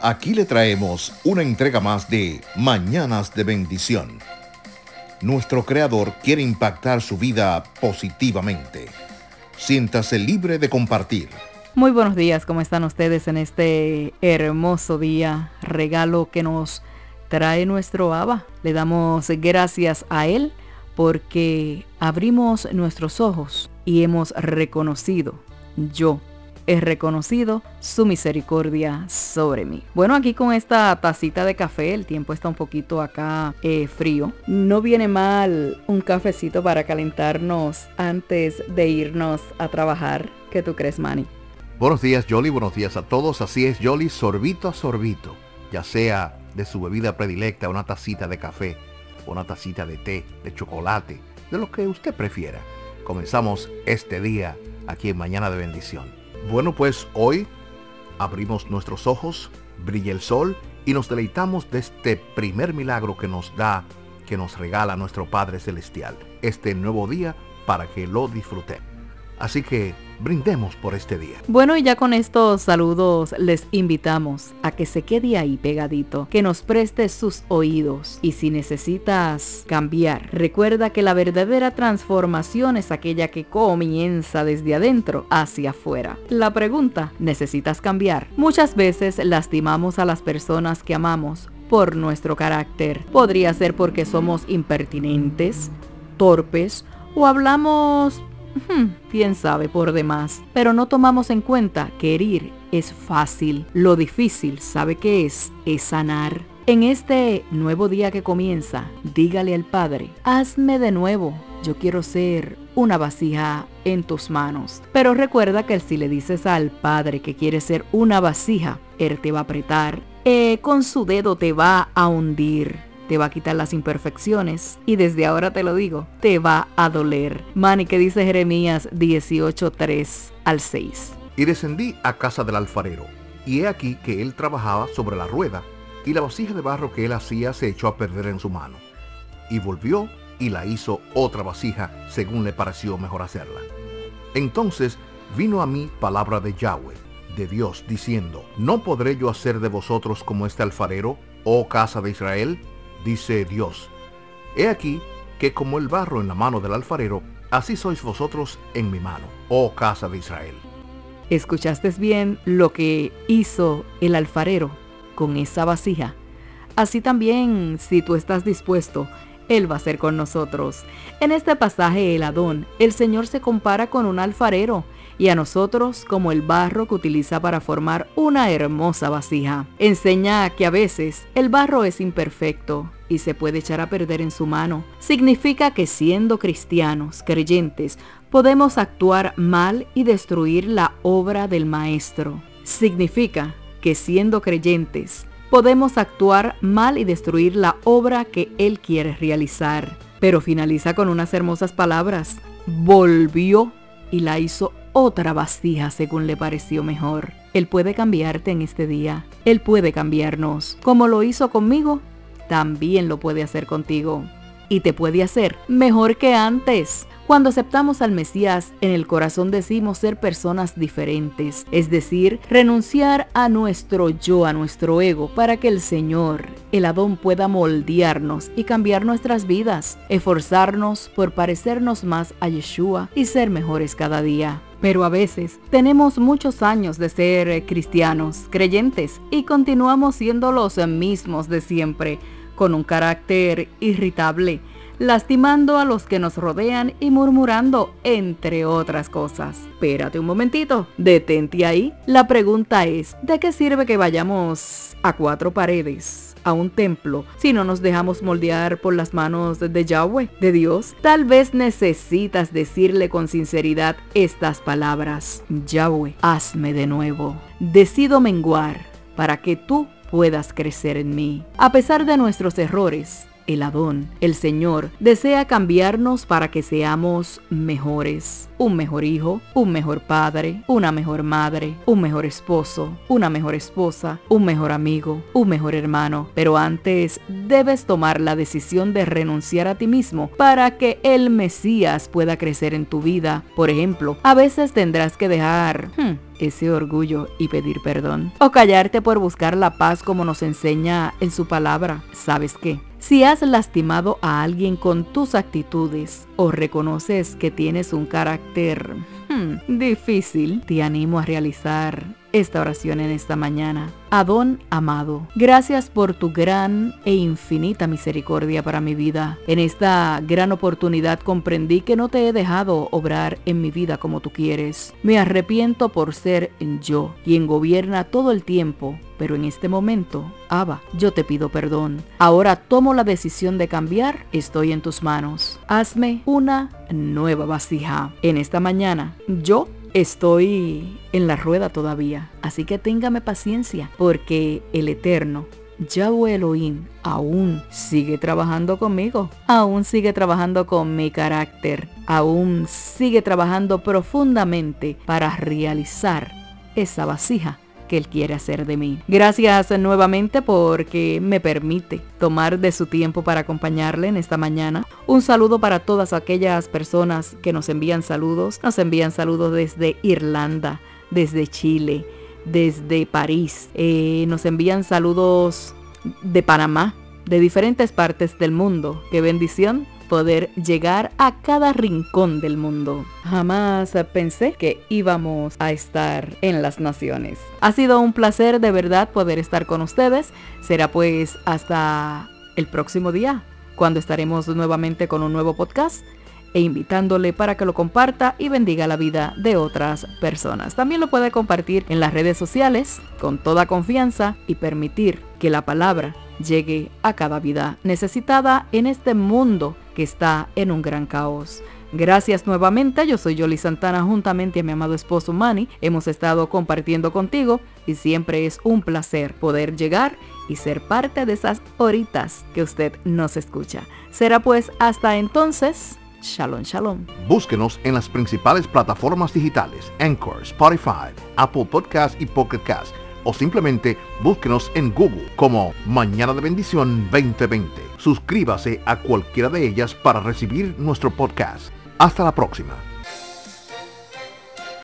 Aquí le traemos una entrega más de Mañanas de Bendición. Nuestro Creador quiere impactar su vida positivamente. Siéntase libre de compartir. Muy buenos días, ¿cómo están ustedes en este hermoso día? Regalo que nos trae nuestro Abba. Le damos gracias a Él porque abrimos nuestros ojos y hemos reconocido, yo he reconocido su misericordia sobre mí. Bueno, aquí con esta tacita de café, el tiempo está un poquito acá eh, frío. No viene mal un cafecito para calentarnos antes de irnos a trabajar. ¿Qué tú crees, Manny? Buenos días, Jolly. Buenos días a todos. Así es, Jolly, sorbito a sorbito. Ya sea de su bebida predilecta, una tacita de café, una tacita de té, de chocolate, de lo que usted prefiera. Comenzamos este día aquí en Mañana de Bendición. Bueno, pues hoy abrimos nuestros ojos, brilla el sol y nos deleitamos de este primer milagro que nos da, que nos regala nuestro Padre Celestial, este nuevo día para que lo disfrutemos. Así que brindemos por este día. Bueno, y ya con estos saludos les invitamos a que se quede ahí pegadito, que nos preste sus oídos y si necesitas cambiar, recuerda que la verdadera transformación es aquella que comienza desde adentro hacia afuera. La pregunta, ¿necesitas cambiar? Muchas veces lastimamos a las personas que amamos por nuestro carácter. Podría ser porque somos impertinentes, torpes o hablamos quién sabe por demás. Pero no tomamos en cuenta que herir es fácil. Lo difícil, ¿sabe qué es? Es sanar. En este nuevo día que comienza, dígale al Padre, hazme de nuevo. Yo quiero ser una vasija en tus manos. Pero recuerda que si le dices al Padre que quiere ser una vasija, Él te va a apretar, eh, con su dedo te va a hundir te va a quitar las imperfecciones y desde ahora te lo digo, te va a doler. Mani, que dice Jeremías 18:3 al 6. Y descendí a casa del alfarero, y he aquí que él trabajaba sobre la rueda, y la vasija de barro que él hacía se echó a perder en su mano. Y volvió y la hizo otra vasija según le pareció mejor hacerla. Entonces vino a mí palabra de Yahweh, de Dios, diciendo, ¿no podré yo hacer de vosotros como este alfarero, oh casa de Israel? Dice Dios. He aquí que como el barro en la mano del alfarero, así sois vosotros en mi mano, oh casa de Israel. ¿Escuchaste bien lo que hizo el alfarero con esa vasija? Así también, si tú estás dispuesto, Él va a ser con nosotros. En este pasaje, el Adón, el Señor se compara con un alfarero y a nosotros como el barro que utiliza para formar una hermosa vasija. Enseña que a veces el barro es imperfecto y se puede echar a perder en su mano. Significa que siendo cristianos, creyentes, podemos actuar mal y destruir la obra del Maestro. Significa que siendo creyentes, podemos actuar mal y destruir la obra que Él quiere realizar. Pero finaliza con unas hermosas palabras. Volvió y la hizo otra vasija según le pareció mejor. Él puede cambiarte en este día. Él puede cambiarnos. Como lo hizo conmigo, también lo puede hacer contigo. Y te puede hacer mejor que antes. Cuando aceptamos al Mesías, en el corazón decimos ser personas diferentes, es decir, renunciar a nuestro yo, a nuestro ego, para que el Señor, el Adón, pueda moldearnos y cambiar nuestras vidas, esforzarnos por parecernos más a Yeshua y ser mejores cada día. Pero a veces tenemos muchos años de ser cristianos, creyentes, y continuamos siendo los mismos de siempre, con un carácter irritable, lastimando a los que nos rodean y murmurando, entre otras cosas. Espérate un momentito, detente ahí. La pregunta es, ¿de qué sirve que vayamos a cuatro paredes? A un templo si no nos dejamos moldear por las manos de Yahweh, de Dios? Tal vez necesitas decirle con sinceridad estas palabras. Yahweh, hazme de nuevo. Decido menguar para que tú puedas crecer en mí. A pesar de nuestros errores, el Adón, el Señor, desea cambiarnos para que seamos mejores. Un mejor hijo, un mejor padre, una mejor madre, un mejor esposo, una mejor esposa, un mejor amigo, un mejor hermano. Pero antes debes tomar la decisión de renunciar a ti mismo para que el Mesías pueda crecer en tu vida. Por ejemplo, a veces tendrás que dejar... Hmm, ese orgullo y pedir perdón. O callarte por buscar la paz como nos enseña en su palabra. ¿Sabes qué? Si has lastimado a alguien con tus actitudes o reconoces que tienes un carácter hmm, difícil, te animo a realizar esta oración en esta mañana. Adón amado, gracias por tu gran e infinita misericordia para mi vida. En esta gran oportunidad comprendí que no te he dejado obrar en mi vida como tú quieres. Me arrepiento por ser yo quien gobierna todo el tiempo pero en este momento, Abba, yo te pido perdón. Ahora tomo la decisión de cambiar, estoy en tus manos. Hazme una nueva vasija. En esta mañana, yo Estoy en la rueda todavía, así que téngame paciencia, porque el Eterno, Yahweh Elohim, aún sigue trabajando conmigo, aún sigue trabajando con mi carácter, aún sigue trabajando profundamente para realizar esa vasija que Él quiere hacer de mí. Gracias nuevamente porque me permite tomar de su tiempo para acompañarle en esta mañana. Un saludo para todas aquellas personas que nos envían saludos. Nos envían saludos desde Irlanda, desde Chile, desde París. Eh, nos envían saludos de Panamá, de diferentes partes del mundo. Qué bendición poder llegar a cada rincón del mundo. Jamás pensé que íbamos a estar en las naciones. Ha sido un placer de verdad poder estar con ustedes. Será pues hasta el próximo día, cuando estaremos nuevamente con un nuevo podcast e invitándole para que lo comparta y bendiga la vida de otras personas. También lo puede compartir en las redes sociales con toda confianza y permitir que la palabra llegue a cada vida necesitada en este mundo que está en un gran caos. Gracias nuevamente, yo soy Yoli Santana juntamente a mi amado esposo Manny. Hemos estado compartiendo contigo y siempre es un placer poder llegar y ser parte de esas horitas que usted nos escucha. Será pues hasta entonces, shalom shalom. Búsquenos en las principales plataformas digitales, Anchor, Spotify, Apple Podcast y Pocket Cast o simplemente búsquenos en Google como Mañana de Bendición 2020. Suscríbase a cualquiera de ellas para recibir nuestro podcast. Hasta la próxima.